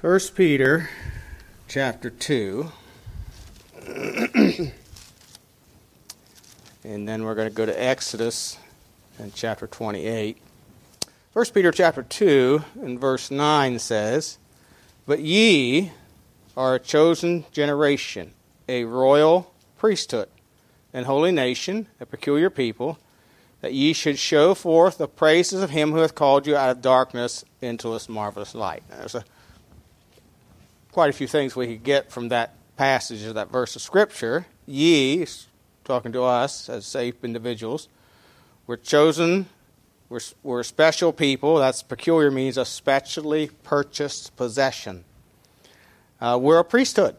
First Peter chapter 2. and then we're going to go to Exodus and chapter 28. First Peter chapter 2 and verse 9 says, But ye are a chosen generation, a royal priesthood, and holy nation, a peculiar people, that ye should show forth the praises of him who hath called you out of darkness into his marvelous light. There's a quite a few things we could get from that passage or that verse of Scripture. Ye, talking to us as safe individuals, we're chosen, we're, we're special people. That's peculiar means a specially purchased possession. Uh, we're a priesthood,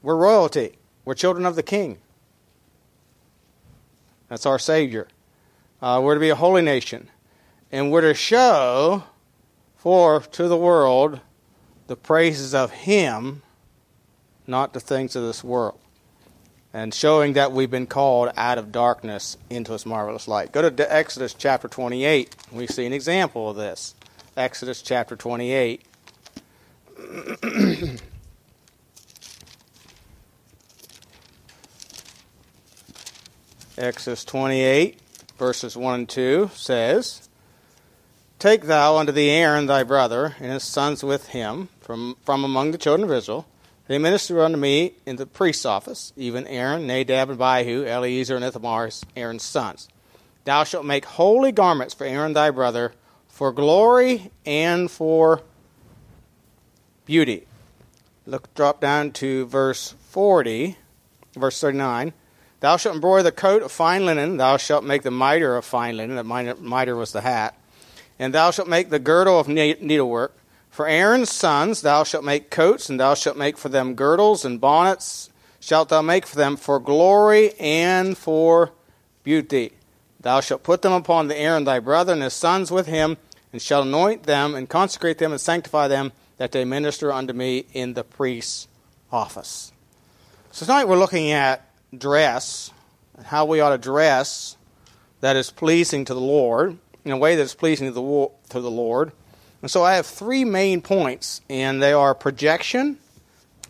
we're royalty, we're children of the King. That's our Savior. Uh, we're to be a holy nation. And we're to show forth to the world the praises of Him, not the things of this world. And showing that we've been called out of darkness into His marvelous light. Go to Exodus chapter 28. We see an example of this. Exodus chapter 28. Exodus 28, verses 1 and 2 says, Take thou unto thee Aaron thy brother, and his sons with him, from, from among the children of Israel. They minister unto me in the priest's office, even Aaron, Nadab, and Abihu, Eleazar, and Ithamar, Aaron's sons. Thou shalt make holy garments for Aaron thy brother, for glory and for beauty. Look, drop down to verse 40, verse 39. Thou shalt embroider the coat of fine linen, thou shalt make the mitre of fine linen, the mitre was the hat, and thou shalt make the girdle of needlework. For Aaron's sons thou shalt make coats, and thou shalt make for them girdles and bonnets, shalt thou make for them for glory and for beauty. Thou shalt put them upon the Aaron thy brother and his sons with him, and shalt anoint them, and consecrate them, and sanctify them, that they minister unto me in the priest's office. So tonight we're looking at dress, and how we ought to dress that is pleasing to the Lord, in a way that is pleasing to the, to the Lord. And so I have three main points, and they are projection,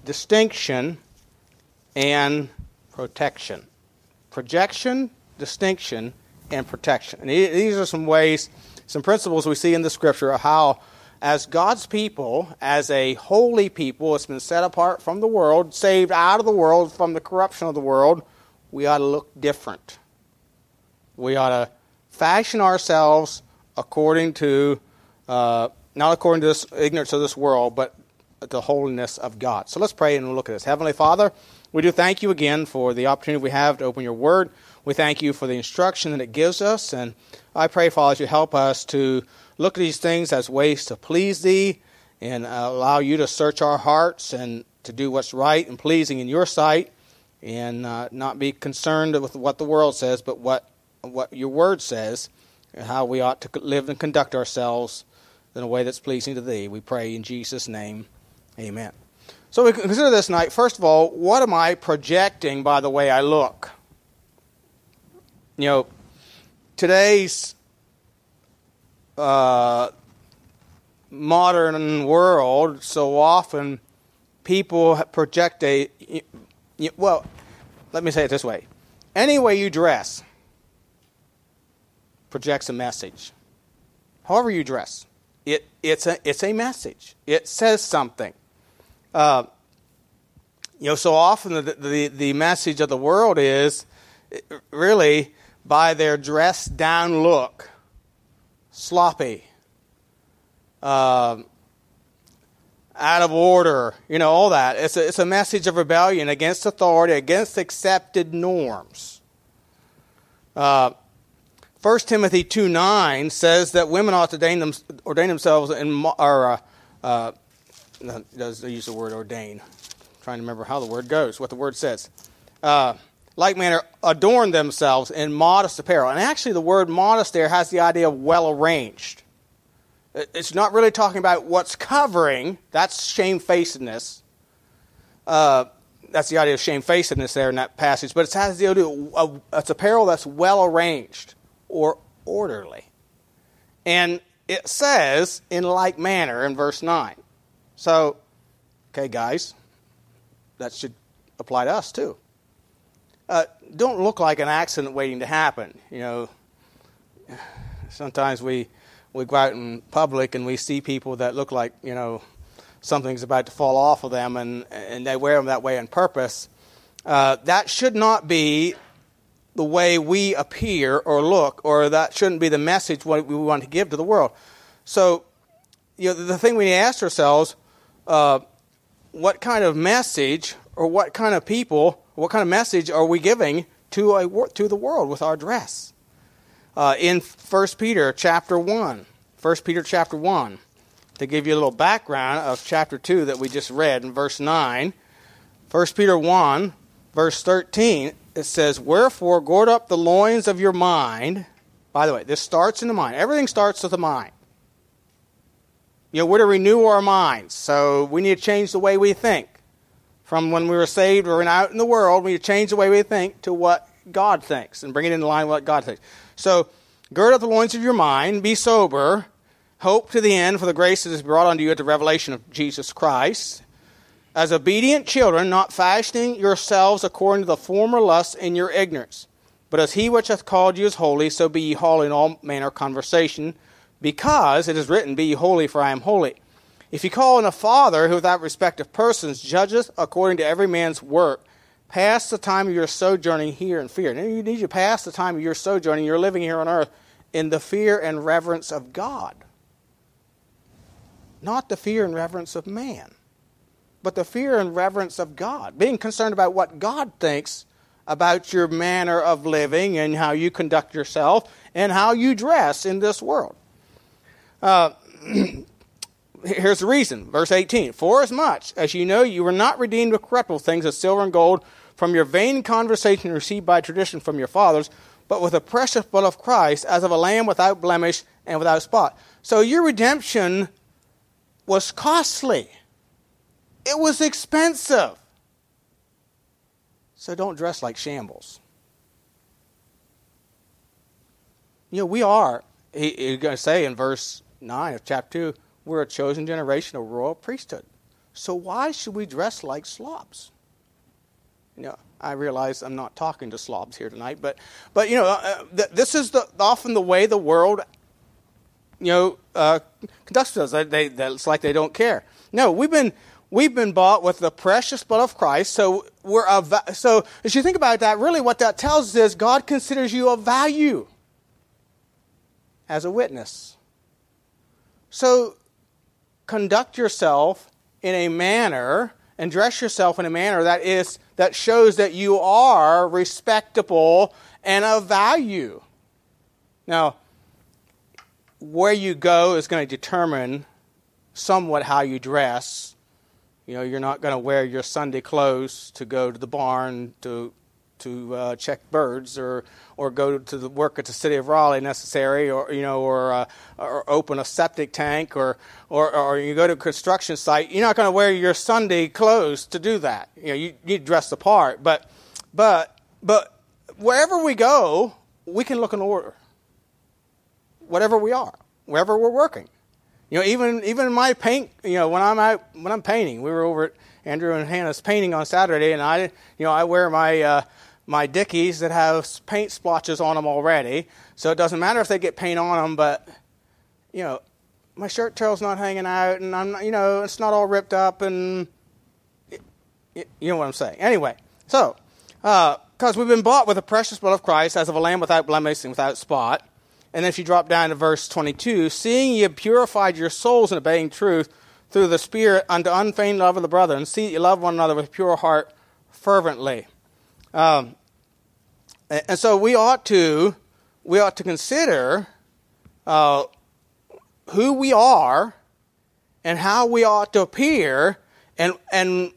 distinction, and protection. Projection, distinction, and protection. And these are some ways, some principles we see in the scripture of how, as God's people, as a holy people, it's been set apart from the world, saved out of the world, from the corruption of the world, we ought to look different. We ought to fashion ourselves according to uh, not according to this ignorance of this world, but the holiness of God. So let's pray and look at this. Heavenly Father, we do thank you again for the opportunity we have to open your word. We thank you for the instruction that it gives us. And I pray, Father, that you help us to look at these things as ways to please thee and allow you to search our hearts and to do what's right and pleasing in your sight and uh, not be concerned with what the world says, but what, what your word says and how we ought to live and conduct ourselves in a way that's pleasing to thee. We pray in Jesus' name. Amen. So we consider this night, first of all, what am I projecting by the way I look? You know, today's uh, modern world, so often people project a. Well, let me say it this way any way you dress projects a message. However, you dress. It, it's, a, it's a message, it says something. Uh, you know, so often the, the, the message of the world is really by their dressed down look, sloppy, uh, out of order, you know, all that. It's a, it's a message of rebellion against authority, against accepted norms. Uh, 1 Timothy 2 9 says that women ought to ordain, them, ordain themselves in, or, uh, uh, does they use the word ordain? I'm trying to remember how the word goes, what the word says. Uh, like manner, adorn themselves in modest apparel. And actually, the word modest there has the idea of well arranged. It's not really talking about what's covering, that's shamefacedness. Uh, that's the idea of shamefacedness there in that passage, but it has the idea of it's apparel that's well arranged or orderly. And it says, in like manner, in verse 9. So, okay, guys, that should apply to us too. Uh, don't look like an accident waiting to happen. You know, sometimes we we go out in public and we see people that look like you know something's about to fall off of them, and and they wear them that way on purpose. Uh, that should not be the way we appear or look, or that shouldn't be the message what we want to give to the world. So, you know, the thing we need to ask ourselves: uh, what kind of message, or what kind of people, what kind of message are we giving to a, to the world with our dress? Uh, in 1 Peter chapter 1, 1 Peter chapter 1, to give you a little background of chapter 2 that we just read in verse 9. 1 Peter 1, verse 13, it says, Wherefore gird up the loins of your mind. By the way, this starts in the mind. Everything starts with the mind. You know, we're to renew our minds. So we need to change the way we think. From when we were saved or out in the world, we need to change the way we think to what God thinks and bring it into line with what God thinks. So gird up the loins of your mind, be sober, hope to the end for the grace that is brought unto you at the revelation of Jesus Christ as obedient children, not fashioning yourselves according to the former lusts in your ignorance. But as he which hath called you is holy, so be ye holy in all manner of conversation, because it is written, Be ye holy, for I am holy. If ye call on a Father who without respect of persons judgeth according to every man's work, pass the time of your sojourning here in fear. Now you need to pass the time of your sojourning, you're living here on earth, in the fear and reverence of God. Not the fear and reverence of man but the fear and reverence of God, being concerned about what God thinks about your manner of living and how you conduct yourself and how you dress in this world. Uh, here's the reason. Verse 18 For as much as you know you were not redeemed with corruptible things as silver and gold from your vain conversation received by tradition from your fathers, but with the precious blood of Christ as of a lamb without blemish and without spot. So your redemption was costly. It was expensive. So don't dress like shambles. You know, we are, he, he's going to say in verse 9 of chapter 2, we're a chosen generation, a royal priesthood. So why should we dress like slobs? You know, I realize I'm not talking to slobs here tonight, but, but you know, uh, th- this is the, often the way the world, you know, uh, conducts themselves. They, they, it's like they don't care. No, we've been, We've been bought with the precious blood of Christ. So we're of, so as you think about that, really what that tells us is God considers you of value as a witness. So conduct yourself in a manner and dress yourself in a manner that is that shows that you are respectable and of value. Now, where you go is going to determine somewhat how you dress you know, you're not going to wear your Sunday clothes to go to the barn to to uh, check birds or or go to the work at the city of Raleigh necessary or you know or uh, or open a septic tank or, or or you go to a construction site you're not going to wear your Sunday clothes to do that. You know you to dress the part but but but wherever we go we can look in order. Whatever we are wherever we're working you know, even even my paint, you know, when I'm out when I'm painting, we were over at Andrew and Hannah's painting on Saturday, and I, you know, I wear my uh, my Dickies that have paint splotches on them already, so it doesn't matter if they get paint on them. But you know, my shirt tail's not hanging out, and I'm, you know, it's not all ripped up, and it, it, you know what I'm saying. Anyway, so because uh, we've been bought with the precious blood of Christ, as of a lamb without blemish and without spot. And then if you drop down to verse 22, seeing ye have purified your souls in obeying truth through the Spirit unto unfeigned love of the brethren, see that you love one another with pure heart fervently. Um, and so we ought to we ought to consider uh, who we are and how we ought to appear and and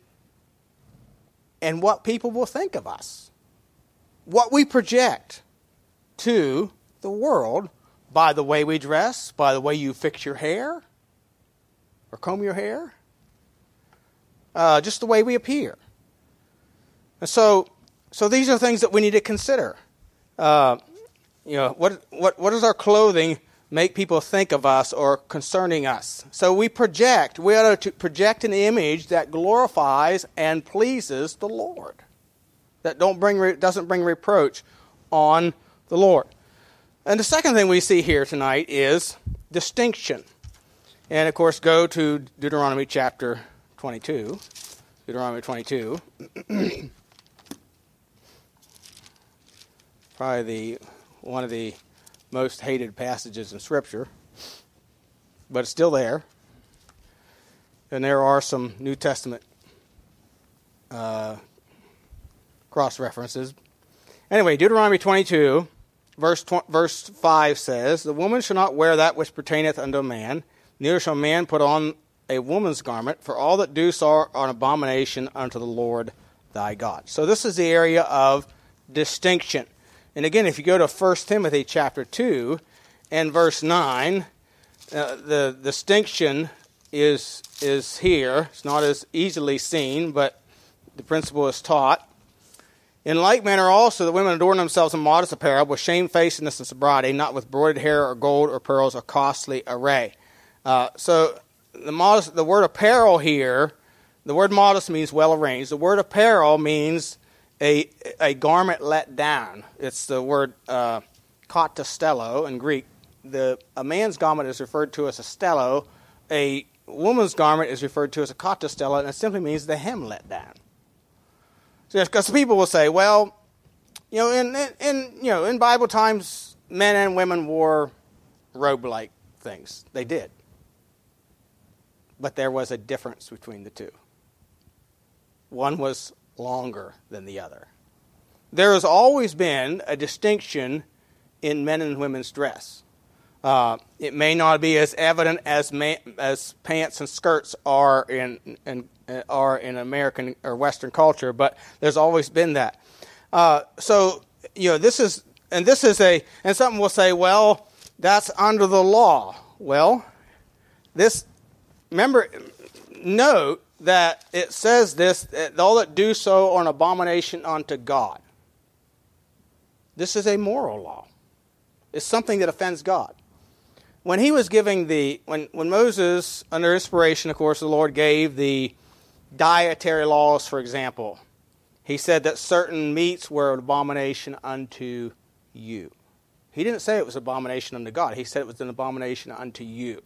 and what people will think of us. What we project to the world by the way we dress, by the way you fix your hair or comb your hair, uh, just the way we appear. And so, so these are things that we need to consider. Uh, you know, what, what, what does our clothing make people think of us or concerning us. So we project. We ought to project an image that glorifies and pleases the Lord, that don't bring doesn't bring reproach on the Lord. And the second thing we see here tonight is distinction. And of course, go to Deuteronomy chapter 22. Deuteronomy 22. Probably the one of the most hated passages in Scripture, but it's still there. And there are some New Testament uh, cross references. Anyway, Deuteronomy 22, verse, verse 5 says, The woman shall not wear that which pertaineth unto a man, neither shall man put on a woman's garment, for all that do so are an abomination unto the Lord thy God. So this is the area of distinction. And again, if you go to 1 Timothy chapter 2 and verse 9, uh, the distinction is, is here. It's not as easily seen, but the principle is taught. In like manner also, the women adorn themselves in modest apparel, with shamefacedness and sobriety, not with broidered hair or gold or pearls or costly array. Uh, so the, modest, the word apparel here, the word modest means well arranged. The word apparel means a, a garment let down. It's the word uh, in Greek. The, a man's garment is referred to as a stello. A woman's garment is referred to as a katastello, and it simply means the hem let down. Because people will say, well, you know, in, in, you know, in Bible times, men and women wore robe-like things. They did. But there was a difference between the two. One was longer than the other. There has always been a distinction in men and women's dress. Uh, it may not be as evident as as pants and skirts are in, in are in American or Western culture, but there's always been that. Uh, so you know this is and this is a and something will say, well, that's under the law. Well, this remember note that it says this all that do so are an abomination unto God. This is a moral law. It's something that offends God. When he was giving the when when Moses under inspiration, of course, the Lord gave the dietary laws, for example, he said that certain meats were an abomination unto you. He didn't say it was an abomination unto God. He said it was an abomination unto you.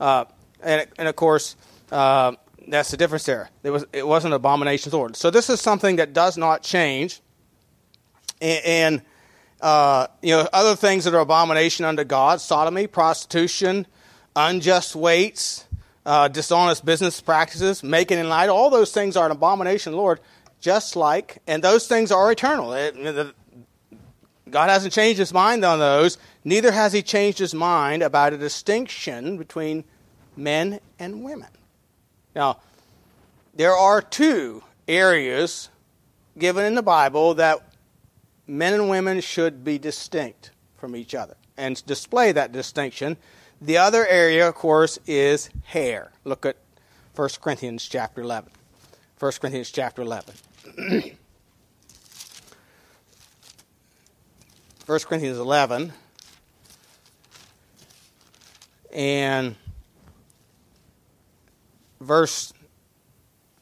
Uh, and, and of course, uh, that's the difference there. It, was, it wasn't abominations ordered. So this is something that does not change. And, and uh, you know, other things that are abomination unto God, sodomy, prostitution, unjust weights, uh, dishonest business practices, making in light, all those things are an abomination, Lord, just like, and those things are eternal. It, the, God hasn't changed his mind on those. Neither has he changed his mind about a distinction between men and women. Now, there are two areas given in the Bible that men and women should be distinct from each other and display that distinction. The other area, of course, is hair. Look at 1 Corinthians chapter 11. 1 Corinthians chapter 11. 1 Corinthians 11. And verse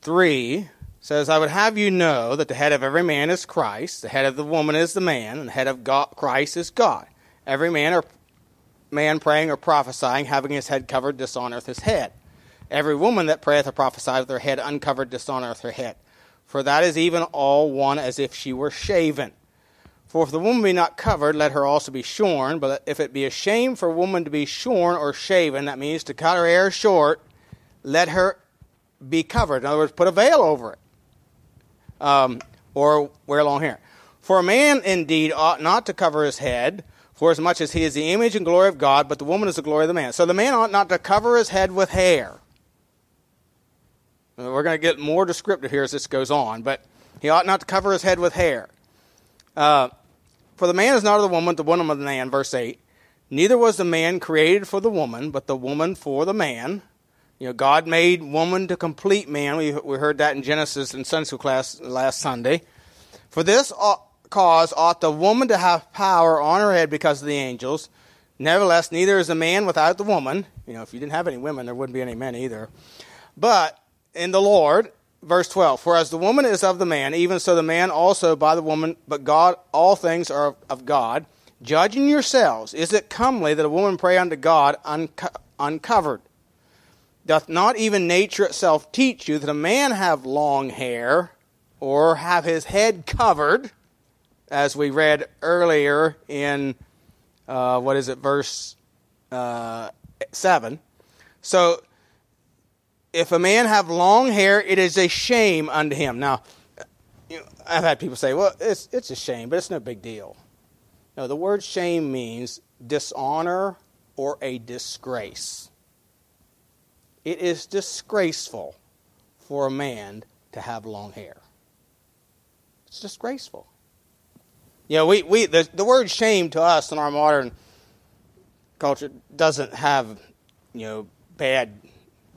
3 says, I would have you know that the head of every man is Christ, the head of the woman is the man, and the head of God, Christ is God. Every man or man praying or prophesying, having his head covered, dishonoreth his head. Every woman that prayeth or prophesieth with her head uncovered dishonoreth her head. For that is even all one as if she were shaven. For if the woman be not covered, let her also be shorn. But if it be a shame for a woman to be shorn or shaven, that means to cut her hair short, let her be covered. In other words, put a veil over it. Um, or wear long hair. For a man indeed ought not to cover his head, for as much as he is the image and glory of God, but the woman is the glory of the man. So the man ought not to cover his head with hair. We're going to get more descriptive here as this goes on, but he ought not to cover his head with hair. Uh, for the man is not of the woman, the woman of the man, verse 8. Neither was the man created for the woman, but the woman for the man. You know, God made woman to complete man. We, we heard that in Genesis in Sunday school class last Sunday. For this uh, cause ought the woman to have power on her head because of the angels, Nevertheless, neither is a man without the woman. You know, if you didn't have any women, there wouldn't be any men either. But in the Lord, verse 12, for as the woman is of the man, even so the man also by the woman, but God, all things are of God. Judging yourselves, is it comely that a woman pray unto God unco- uncovered? Doth not even nature itself teach you that a man have long hair, or have his head covered, as we read earlier in, uh, what is it, verse uh, 7? So, if a man have long hair, it is a shame unto him. Now, you know, I've had people say, well, it's, it's a shame, but it's no big deal. No, the word shame means dishonor or a disgrace. It is disgraceful for a man to have long hair. It's disgraceful. You know, we, we the, the word shame to us in our modern culture doesn't have, you know, bad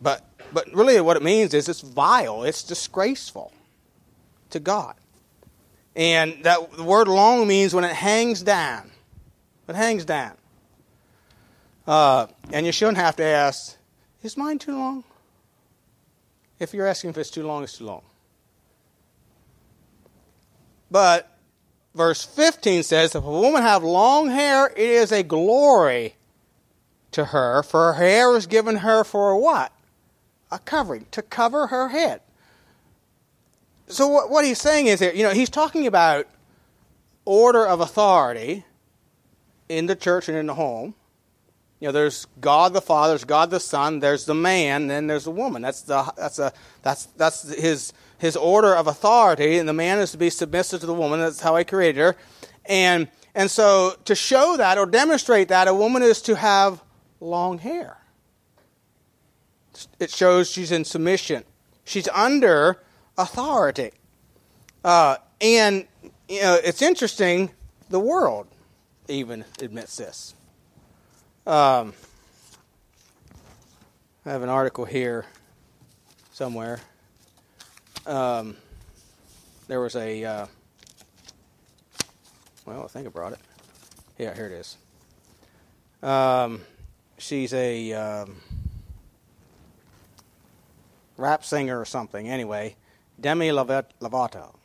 but but really what it means is it's vile, it's disgraceful to God. And that the word long means when it hangs down. It hangs down. Uh, and you shouldn't have to ask, is mine too long? If you're asking if it's too long, it's too long. But verse 15 says, If a woman have long hair, it is a glory to her, for her hair is given her for what? A covering, to cover her head. So what, what he's saying is that, you know, he's talking about order of authority in the church and in the home. You know, there's God the Father, there's God the Son, there's the man, then there's the woman. That's the that's a that's that's his his order of authority, and the man is to be submissive to the woman. That's how he created her, and and so to show that or demonstrate that, a woman is to have long hair. It shows she's in submission. She's under authority. Uh, and you know, it's interesting. The world even admits this. Um, I have an article here somewhere. Um, there was a. Uh, well, I think I brought it. Yeah, here it is. Um, she's a um, rap singer or something. Anyway, Demi Lovato.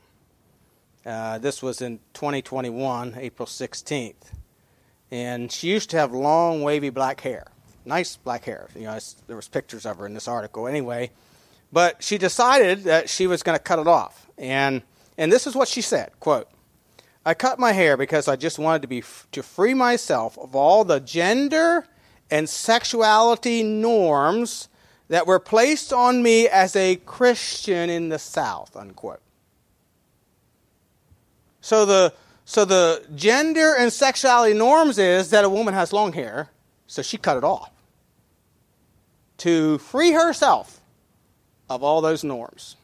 Uh, this was in 2021, April 16th. And she used to have long, wavy black hair. Nice black hair. You know, there was pictures of her in this article. Anyway, but she decided that she was going to cut it off. And, and this is what she said, quote, I cut my hair because I just wanted to be to free myself of all the gender and sexuality norms that were placed on me as a Christian in the South, unquote. So the so the gender and sexuality norms is that a woman has long hair, so she cut it off to free herself of all those norms.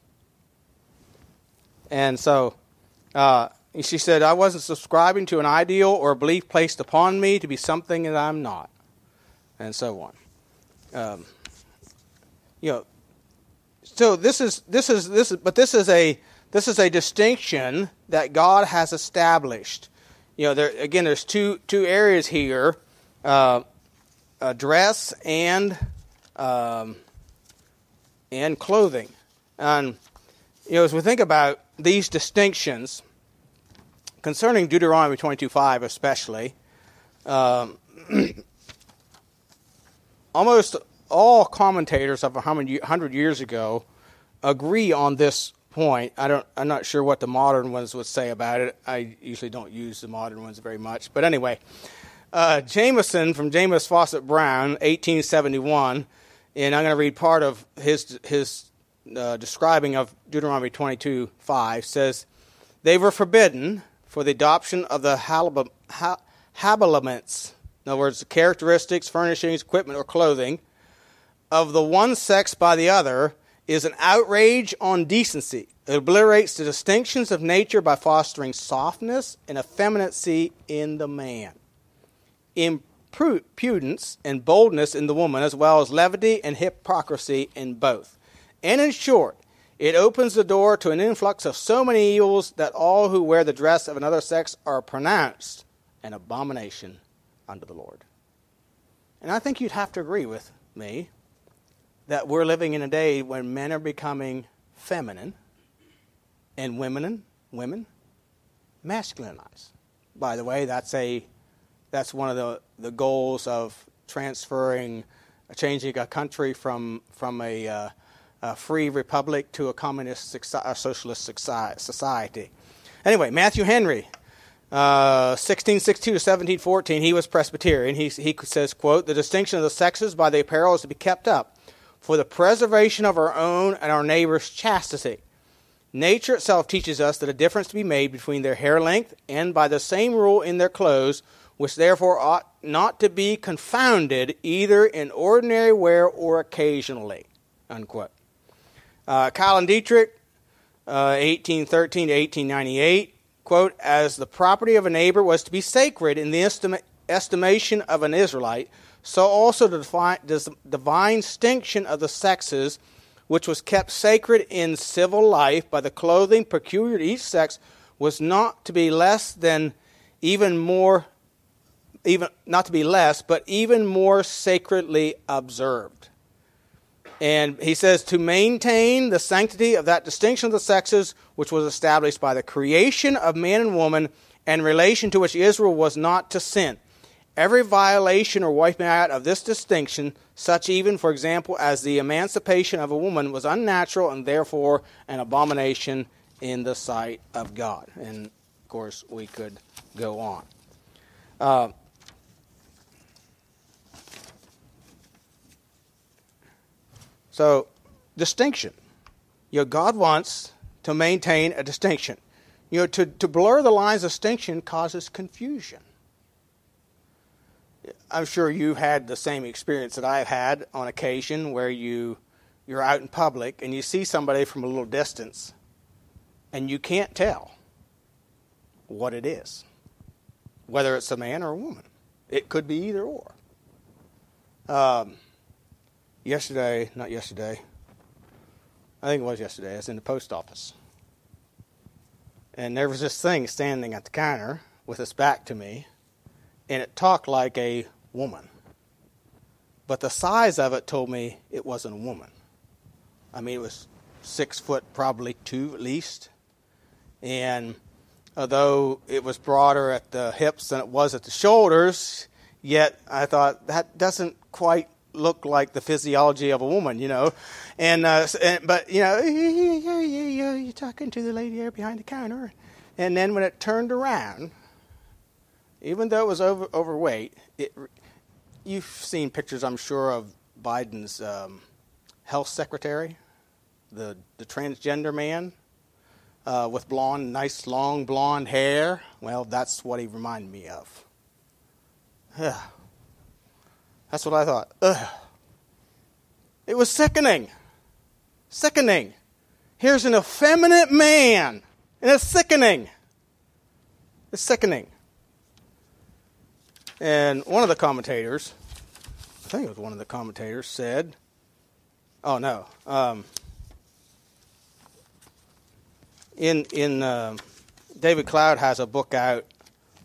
And so uh, she said, I wasn't subscribing to an ideal or a belief placed upon me to be something that I'm not, and so on. Um, you know, so this is this is this is, but this is a this is a distinction that God has established. You know, there again, there's two two areas here: uh, dress and um, and clothing. And you know, as we think about these distinctions concerning Deuteronomy 22:5, especially, um, almost all commentators of a hundred years ago agree on this point. I don't. I'm not sure what the modern ones would say about it. I usually don't use the modern ones very much. But anyway, uh, Jamieson from James Fausset Brown, 1871, and I'm going to read part of his his uh, describing of Deuteronomy 22:5 says, "They were forbidden for the adoption of the habiliments." In other words, the characteristics, furnishings, equipment, or clothing of the one sex by the other is an outrage on decency. It obliterates the distinctions of nature by fostering softness and effeminacy in the man, impudence and boldness in the woman, as well as levity and hypocrisy in both. And in short, it opens the door to an influx of so many evils that all who wear the dress of another sex are pronounced an abomination unto the Lord. And I think you'd have to agree with me that we're living in a day when men are becoming feminine and women women masculinized. By the way, that's a that's one of the, the goals of transferring, changing a country from from a, uh, a free republic to a communist a socialist society. Anyway, Matthew Henry, uh, 1662 to 1714, he was Presbyterian. He, he says, quote, the distinction of the sexes by the apparel is to be kept up for the preservation of our own and our neighbor's chastity. Nature itself teaches us that a difference to be made between their hair length and by the same rule in their clothes, which therefore ought not to be confounded either in ordinary wear or occasionally. Unquote. Uh, Dietrich, uh, 1813 to 1898, quote, as the property of a neighbor was to be sacred in the estima- estimation of an Israelite, so also the divine, distinction of the sexes, which was kept sacred in civil life by the clothing peculiar to each sex, was not to be less than even more, even not to be less, but even more sacredly observed. And he says to maintain the sanctity of that distinction of the sexes, which was established by the creation of man and woman, and relation to which Israel was not to sin. Every violation or wiping out of this distinction, such even, for example, as the emancipation of a woman, was unnatural and therefore an abomination in the sight of God. And of course, we could go on. Uh, So, distinction. You know, God wants to maintain a distinction. You know, to, to blur the lines of distinction causes confusion. I'm sure you've had the same experience that I've had on occasion where you you're out in public and you see somebody from a little distance and you can't tell what it is. Whether it's a man or a woman. It could be either or. Um, yesterday, not yesterday, I think it was yesterday, I was in the post office. And there was this thing standing at the counter with its back to me, and it talked like a woman. But the size of it told me it wasn't a woman. I mean, it was six foot, probably two at least. And although it was broader at the hips than it was at the shoulders, yet I thought that doesn't quite look like the physiology of a woman, you know. And, uh, and but you know, you're talking to the lady there behind the counter, and then when it turned around, even though it was over, overweight, it, you've seen pictures, I'm sure, of Biden's um, health secretary, the the transgender man. Uh, with blonde, nice long blonde hair. Well, that's what he reminded me of. That's what I thought. Ugh. It was sickening. Sickening. Here's an effeminate man, and it's sickening. It's sickening. And one of the commentators, I think it was one of the commentators, said, "Oh no." Um, in in uh, David Cloud has a book out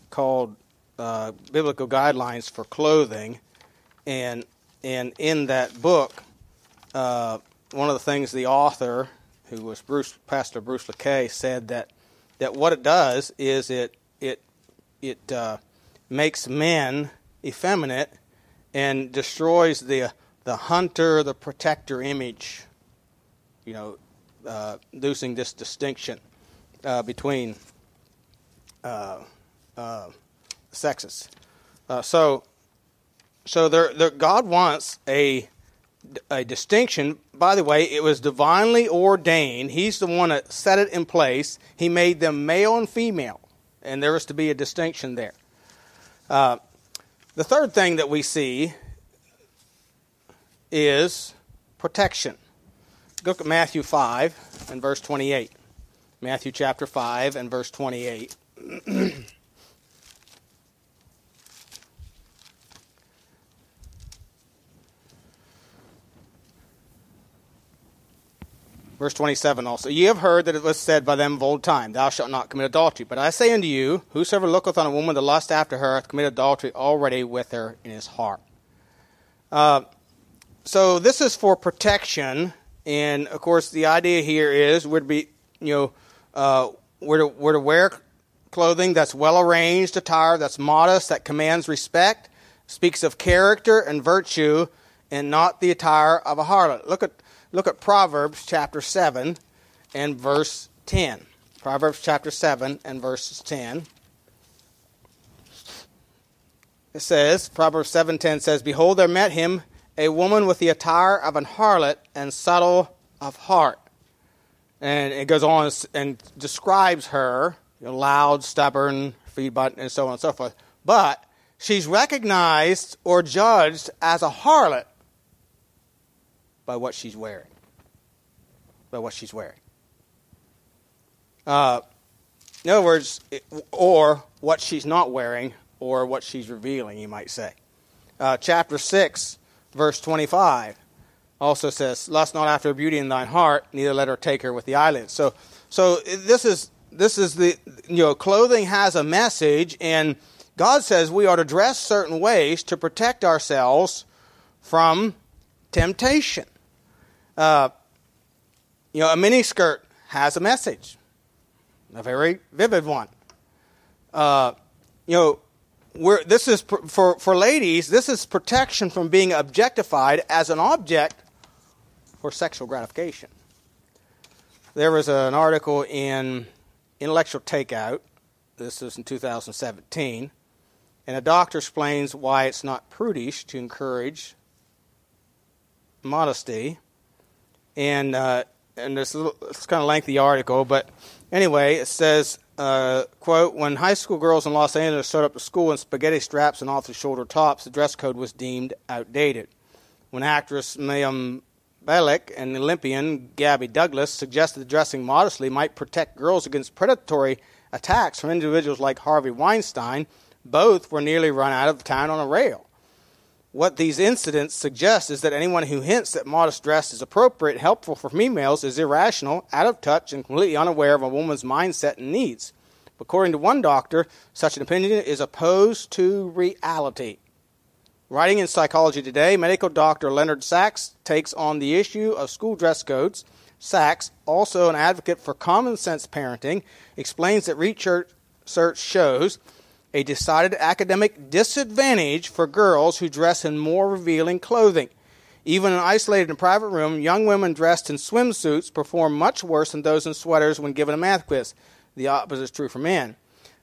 called uh, "Biblical Guidelines for Clothing," and and in that book, uh, one of the things the author, who was Bruce Pastor Bruce Lackey, said that that what it does is it it it uh, makes men effeminate and destroys the the hunter, the protector image. You know, uh, losing this distinction uh, between uh, uh, sexes. Uh, so so there, there, God wants a a distinction. By the way, it was divinely ordained. He's the one that set it in place. He made them male and female, and there is to be a distinction there. Uh, the third thing that we see is protection. Look at Matthew 5 and verse 28. Matthew chapter 5 and verse 28. Verse 27 also, Ye have heard that it was said by them of old time, Thou shalt not commit adultery. But I say unto you, Whosoever looketh on a woman to lust after her hath committed adultery already with her in his heart. Uh, so this is for protection, and of course the idea here is we're to be, you know, uh, we're to, we're to wear clothing that's well arranged, attire that's modest, that commands respect, speaks of character and virtue, and not the attire of a harlot. Look at look at Proverbs chapter seven and verse ten. Proverbs chapter seven and verses ten. It says, Proverbs seven ten says, Behold, there met him a woman with the attire of an harlot and subtle of heart. And it goes on and describes her, you know, loud, stubborn, feed button, and so on and so forth. But she's recognized or judged as a harlot by what she's wearing. By what she's wearing. Uh, in other words, or what she's not wearing, or what she's revealing, you might say. Uh, chapter 6, verse 25 also says, Lust not after beauty in thine heart, neither let her take her with the eyelids. So, so this is this is the you know clothing has a message, and God says we are to dress certain ways to protect ourselves from temptation. Uh, you know, a mini skirt has a message, a very vivid one. Uh, you know, we're, this is for, for ladies, this is protection from being objectified as an object for sexual gratification. There was an article in Intellectual Takeout, this is in 2017, and a doctor explains why it's not prudish to encourage modesty. And, uh, and it's, it's kind of lengthy article, but anyway, it says uh, quote, when high school girls in Los Angeles showed up to school in spaghetti straps and off the shoulder tops, the dress code was deemed outdated. When actress Mayim Bialik and Olympian Gabby Douglas suggested dressing modestly might protect girls against predatory attacks from individuals like Harvey Weinstein, both were nearly run out of town on a rail. What these incidents suggest is that anyone who hints that modest dress is appropriate and helpful for females is irrational, out of touch, and completely unaware of a woman's mindset and needs. According to one doctor, such an opinion is opposed to reality. Writing in Psychology Today, medical doctor Leonard Sax takes on the issue of school dress codes. Sax, also an advocate for common sense parenting, explains that research shows a decided academic disadvantage for girls who dress in more revealing clothing. Even in an isolated and private room, young women dressed in swimsuits perform much worse than those in sweaters when given a math quiz. The opposite is true for men.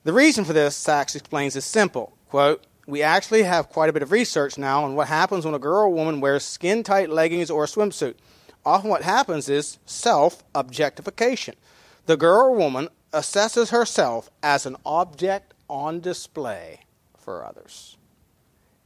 The reason for this, Sax explains, is simple. Quote, we actually have quite a bit of research now on what happens when a girl or woman wears skin tight leggings or a swimsuit. Often what happens is self objectification. The girl or woman assesses herself as an object on display for others.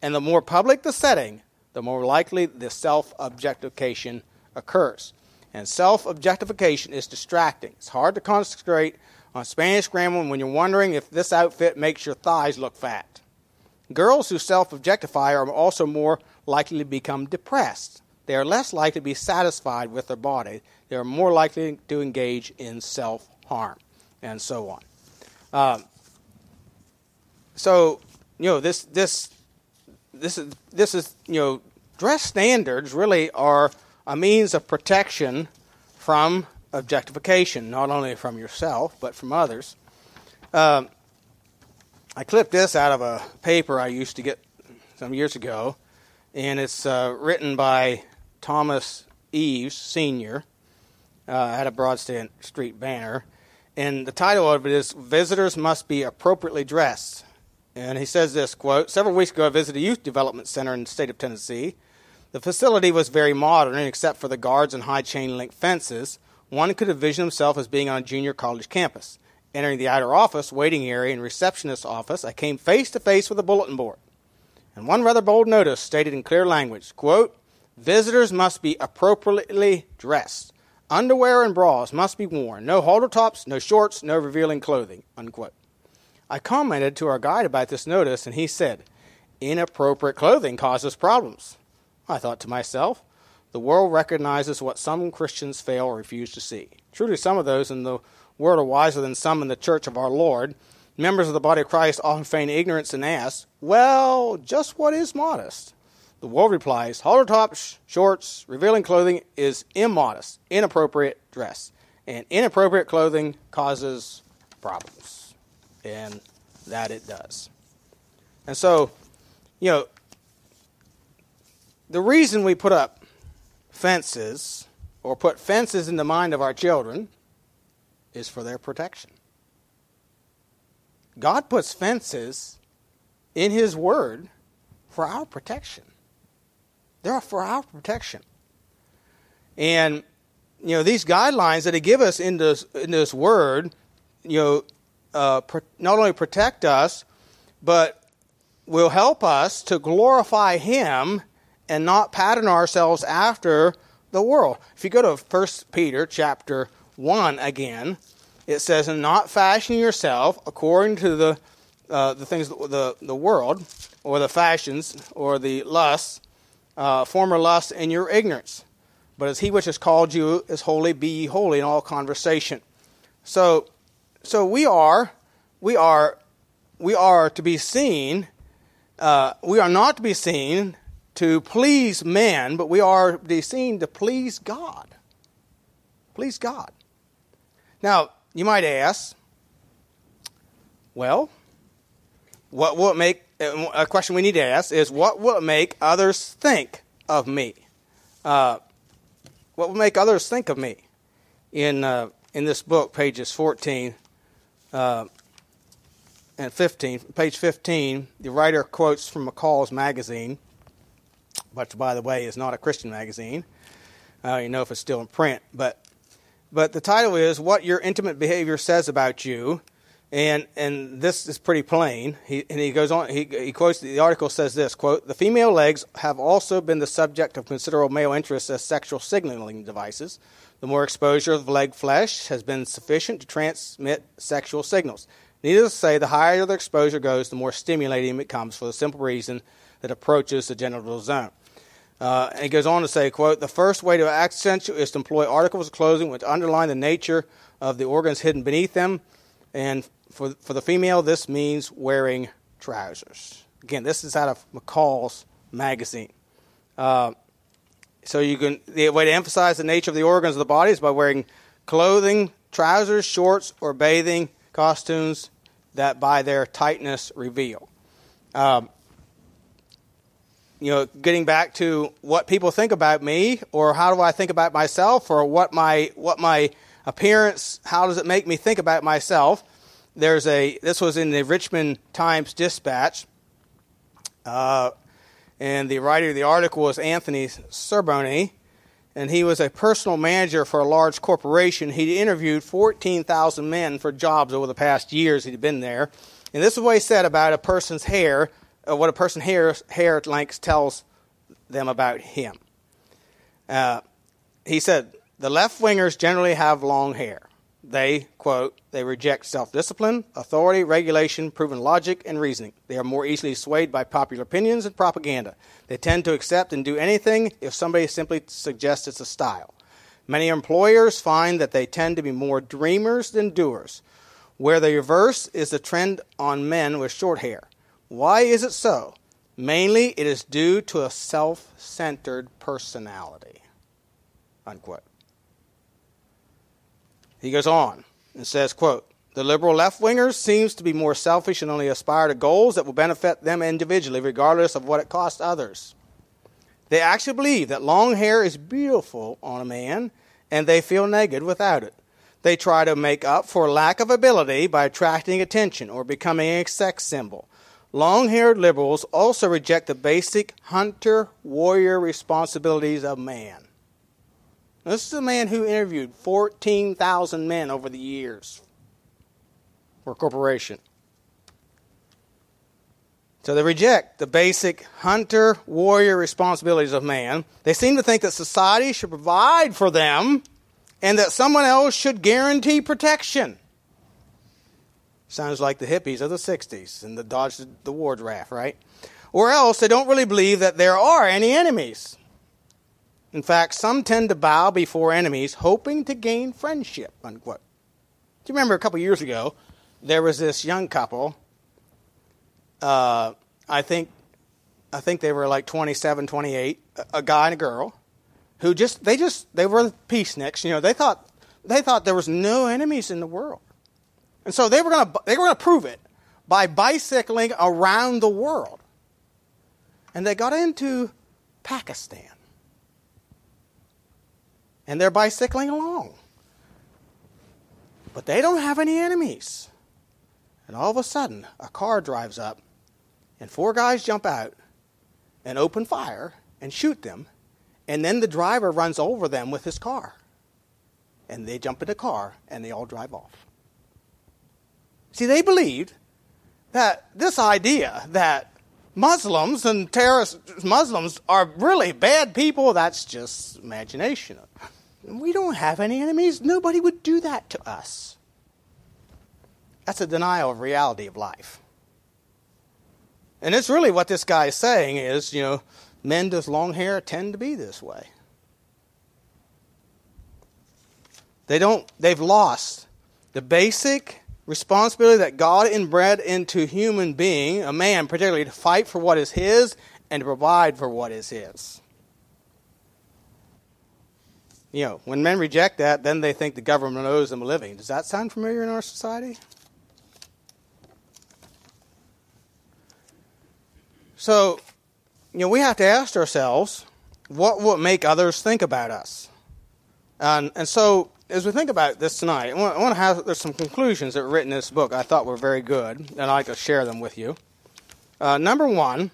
And the more public the setting, the more likely the self objectification occurs. And self objectification is distracting. It's hard to concentrate on Spanish grammar when you're wondering if this outfit makes your thighs look fat. Girls who self objectify are also more likely to become depressed. They are less likely to be satisfied with their body. They are more likely to engage in self harm, and so on. Um, so you know this this this is this is you know dress standards really are a means of protection from objectification, not only from yourself but from others. Um, I clipped this out of a paper I used to get some years ago, and it's uh, written by Thomas Eves Senior. Uh, had a Broad Street banner, and the title of it is "Visitors Must Be Appropriately Dressed." And he says this quote Several weeks ago, I visited a youth development center in the state of Tennessee. The facility was very modern, and except for the guards and high chain link fences, one could envision himself as being on a junior college campus. Entering the outer office, waiting area, and receptionist's office, I came face to face with a bulletin board. And one rather bold notice stated in clear language quote, Visitors must be appropriately dressed. Underwear and bras must be worn. No halter tops, no shorts, no revealing clothing. Unquote. I commented to our guide about this notice, and he said, Inappropriate clothing causes problems. I thought to myself, the world recognizes what some Christians fail or refuse to see. Truly, some of those in the world are wiser than some in the church of our Lord. Members of the body of Christ often feign ignorance and ask, Well, just what is modest? The world replies, halter tops, shorts, revealing clothing is immodest, inappropriate dress. And inappropriate clothing causes problems. And that it does. And so, you know, the reason we put up fences or put fences in the mind of our children is for their protection. God puts fences in His Word for our protection. They're for our protection. And, you know, these guidelines that He give us in this, in this Word, you know, uh, not only protect us, but will help us to glorify Him and not pattern ourselves after the world. If you go to 1 Peter chapter 1 again, it says, And not fashion yourself according to the, uh, the things, the, the world, or the fashions, or the lusts, uh, former lusts in your ignorance. But as he which has called you is holy, be ye holy in all conversation. So, so we are, we are, we are to be seen. Uh, we are not to be seen to please men, but we are to be seen to please God. Please God. Now, you might ask, well, what will it make, a question we need to ask is, what will it make others think of me? Uh, what will make others think of me? In, uh, in this book, pages 14 uh, and 15, page 15, the writer quotes from McCall's magazine, which, by the way, is not a Christian magazine. I don't even know if it's still in print, but but the title is What Your Intimate Behavior Says About You. And, and this is pretty plain. He, and he goes on, he, he quotes, the article says this, quote, The female legs have also been the subject of considerable male interest as sexual signaling devices. The more exposure of leg flesh has been sufficient to transmit sexual signals. Needless to say, the higher the exposure goes, the more stimulating it becomes for the simple reason that approaches the genital zone. Uh, and he goes on to say, quote, the first way to accentuate is to employ articles of clothing which underline the nature of the organs hidden beneath them. And for, for the female, this means wearing trousers. Again, this is out of McCall's magazine. Uh, so you can the way to emphasize the nature of the organs of the body is by wearing clothing, trousers, shorts, or bathing costumes that by their tightness reveal. Um, you know, getting back to what people think about me, or how do I think about myself, or what my what my appearance, how does it make me think about myself? There's a this was in the Richmond Times Dispatch, uh, and the writer of the article was Anthony Cerboni, and he was a personal manager for a large corporation. He'd interviewed 14,000 men for jobs over the past years he'd been there, and this is what he said about a person's hair uh, what a person's hair, hair length tells them about him. Uh, he said, The left wingers generally have long hair. They, quote, they reject self discipline, authority, regulation, proven logic, and reasoning. They are more easily swayed by popular opinions and propaganda. They tend to accept and do anything if somebody simply suggests it's a style. Many employers find that they tend to be more dreamers than doers. Where the reverse is the trend on men with short hair. Why is it so? Mainly, it is due to a self centered personality. Unquote. He goes on and says, quote, the liberal left wingers seems to be more selfish and only aspire to goals that will benefit them individually, regardless of what it costs others. They actually believe that long hair is beautiful on a man, and they feel naked without it. They try to make up for lack of ability by attracting attention or becoming a sex symbol. Long haired liberals also reject the basic hunter warrior responsibilities of man. This is a man who interviewed 14,000 men over the years for a corporation. So they reject the basic hunter warrior responsibilities of man. They seem to think that society should provide for them and that someone else should guarantee protection. Sounds like the hippies of the 60s and the Dodge the War draft, right? Or else they don't really believe that there are any enemies. In fact, some tend to bow before enemies, hoping to gain friendship, unquote. Do you remember a couple years ago, there was this young couple, uh, I think I think they were like 27, 28, a guy and a girl, who just they just they were peaceniks. You know, they thought they thought there was no enemies in the world, and so they were gonna they were gonna prove it by bicycling around the world, and they got into Pakistan, and they're bicycling along, but they don't have any enemies. And all of a sudden, a car drives up, and four guys jump out and open fire and shoot them. And then the driver runs over them with his car. And they jump in the car and they all drive off. See, they believed that this idea that Muslims and terrorist Muslims are really bad people, that's just imagination. We don't have any enemies. Nobody would do that to us. That's a denial of reality of life. And it's really what this guy is saying is, you know, men with long hair tend to be this way. They don't they've lost the basic responsibility that God inbred into human being, a man particularly to fight for what is his and to provide for what is his. You know, when men reject that, then they think the government owes them a living. Does that sound familiar in our society? So, you know, we have to ask ourselves, what will make others think about us? And, and so, as we think about this tonight, I want, I want to have, there's some conclusions that were written in this book I thought were very good, and I'd like to share them with you. Uh, number one,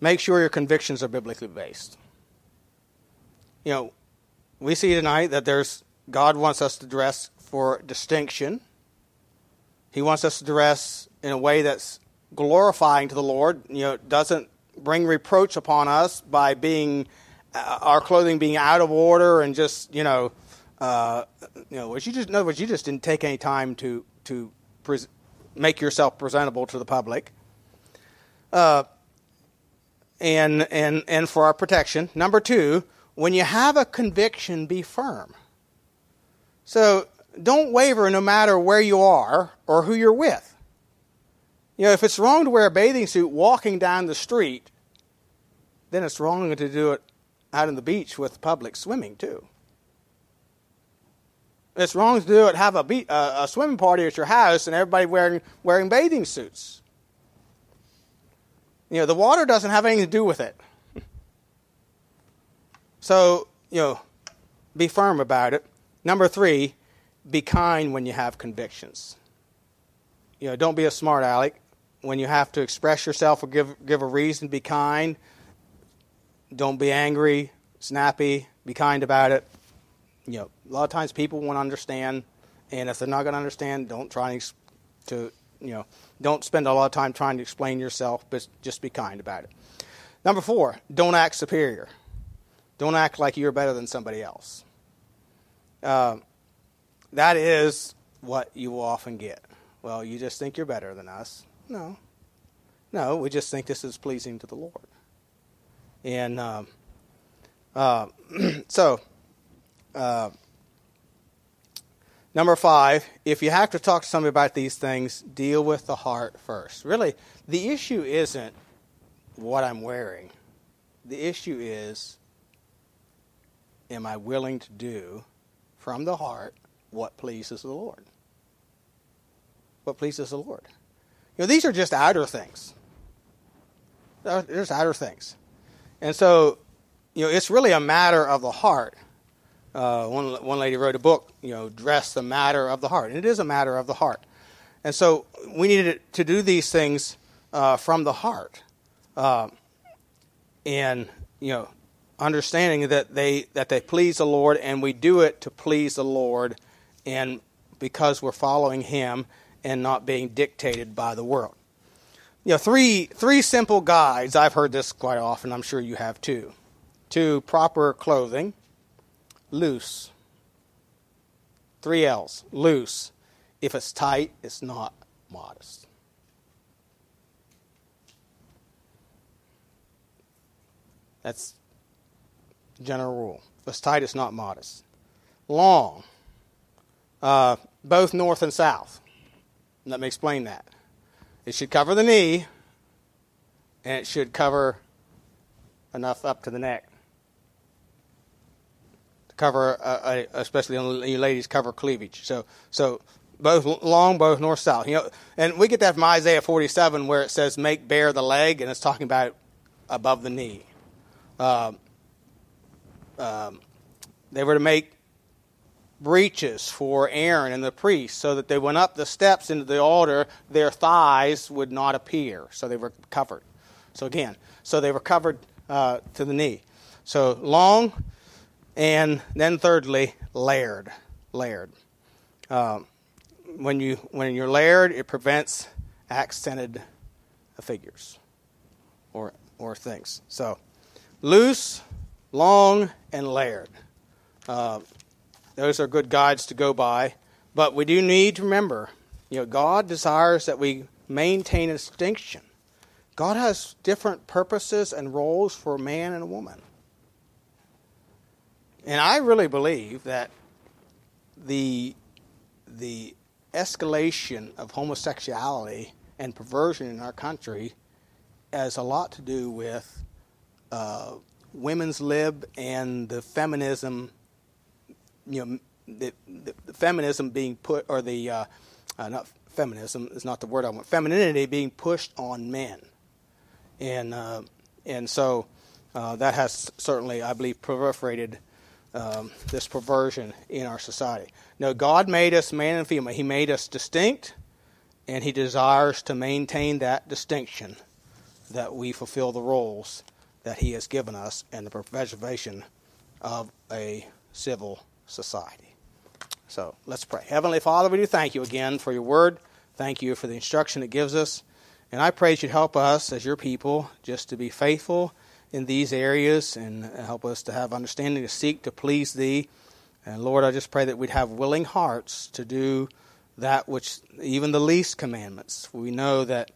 make sure your convictions are biblically based. You know, we see tonight that there's, God wants us to dress for distinction. He wants us to dress in a way that's glorifying to the Lord. You know, doesn't bring reproach upon us by being uh, our clothing being out of order and just you know, uh, you know, you just in other words, you just didn't take any time to to pre- make yourself presentable to the public. Uh, and and and for our protection. Number two, when you have a conviction, be firm. So don't waver no matter where you are or who you're with. You know, if it's wrong to wear a bathing suit walking down the street, then it's wrong to do it out on the beach with public swimming too. It's wrong to do it have a, be- uh, a swimming party at your house and everybody wearing wearing bathing suits. You know, the water doesn't have anything to do with it. So, you know, be firm about it. Number three, be kind when you have convictions. You know, don't be a smart aleck when you have to express yourself or give give a reason, be kind. Don't be angry, snappy. Be kind about it. You know, a lot of times people won't understand, and if they're not going to understand, don't try to you know don't spend a lot of time trying to explain yourself, but just be kind about it. Number four, don't act superior. Don't act like you're better than somebody else. Uh, that is what you will often get. Well, you just think you're better than us. No. No, we just think this is pleasing to the Lord. And um, uh, so, uh, number five, if you have to talk to somebody about these things, deal with the heart first. Really, the issue isn't what I'm wearing, the issue is am I willing to do from the heart what pleases the Lord? What pleases the Lord? You know, these are just outer things. They're just outer things. And so, you know, it's really a matter of the heart. Uh, one, one lady wrote a book, you know, Dress the Matter of the Heart. And it is a matter of the heart. And so we needed to do these things uh, from the heart. Uh, and, you know, understanding that they, that they please the Lord and we do it to please the Lord and because we're following Him and not being dictated by the world. You know, three, three simple guides. I've heard this quite often. I'm sure you have too. To proper clothing, loose. Three L's, loose. If it's tight, it's not modest. That's general rule. It's tight, not modest. Long, uh, both north and south. Let me explain that. It should cover the knee, and it should cover enough up to the neck to cover, uh, especially you ladies, cover cleavage. So, so both long, both north south. You know, and we get that from Isaiah 47 where it says "make bare the leg," and it's talking about above the knee. Um, um, they were to make breeches for Aaron and the priests so that they went up the steps into the altar, their thighs would not appear. So they were covered. So again, so they were covered uh, to the knee. So long, and then thirdly, layered. Layered. Um, when you when you're layered, it prevents accented figures or or things. So loose, long, and layered. Uh, those are good guides to go by. But we do need to remember, you know, God desires that we maintain a distinction. God has different purposes and roles for a man and a woman. And I really believe that the the escalation of homosexuality and perversion in our country has a lot to do with uh, women's lib and the feminism, you know, the, the, the feminism being put, or the, uh, uh, not feminism is not the word I want, femininity being pushed on men. And, uh, and so uh, that has certainly, I believe, proliferated um, this perversion in our society. No, God made us man and female. He made us distinct, and He desires to maintain that distinction that we fulfill the roles that He has given us in the preservation of a civil society. So let's pray. Heavenly Father, we do thank you again for your word. Thank you for the instruction it gives us. And I pray you'd help us as your people just to be faithful in these areas and help us to have understanding to seek to please Thee. And Lord, I just pray that we'd have willing hearts to do that which, even the least commandments. We know that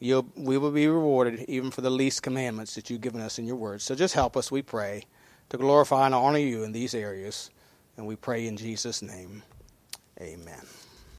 you'll, we will be rewarded even for the least commandments that you've given us in your word. So just help us, we pray, to glorify and honor you in these areas. And we pray in Jesus' name. Amen.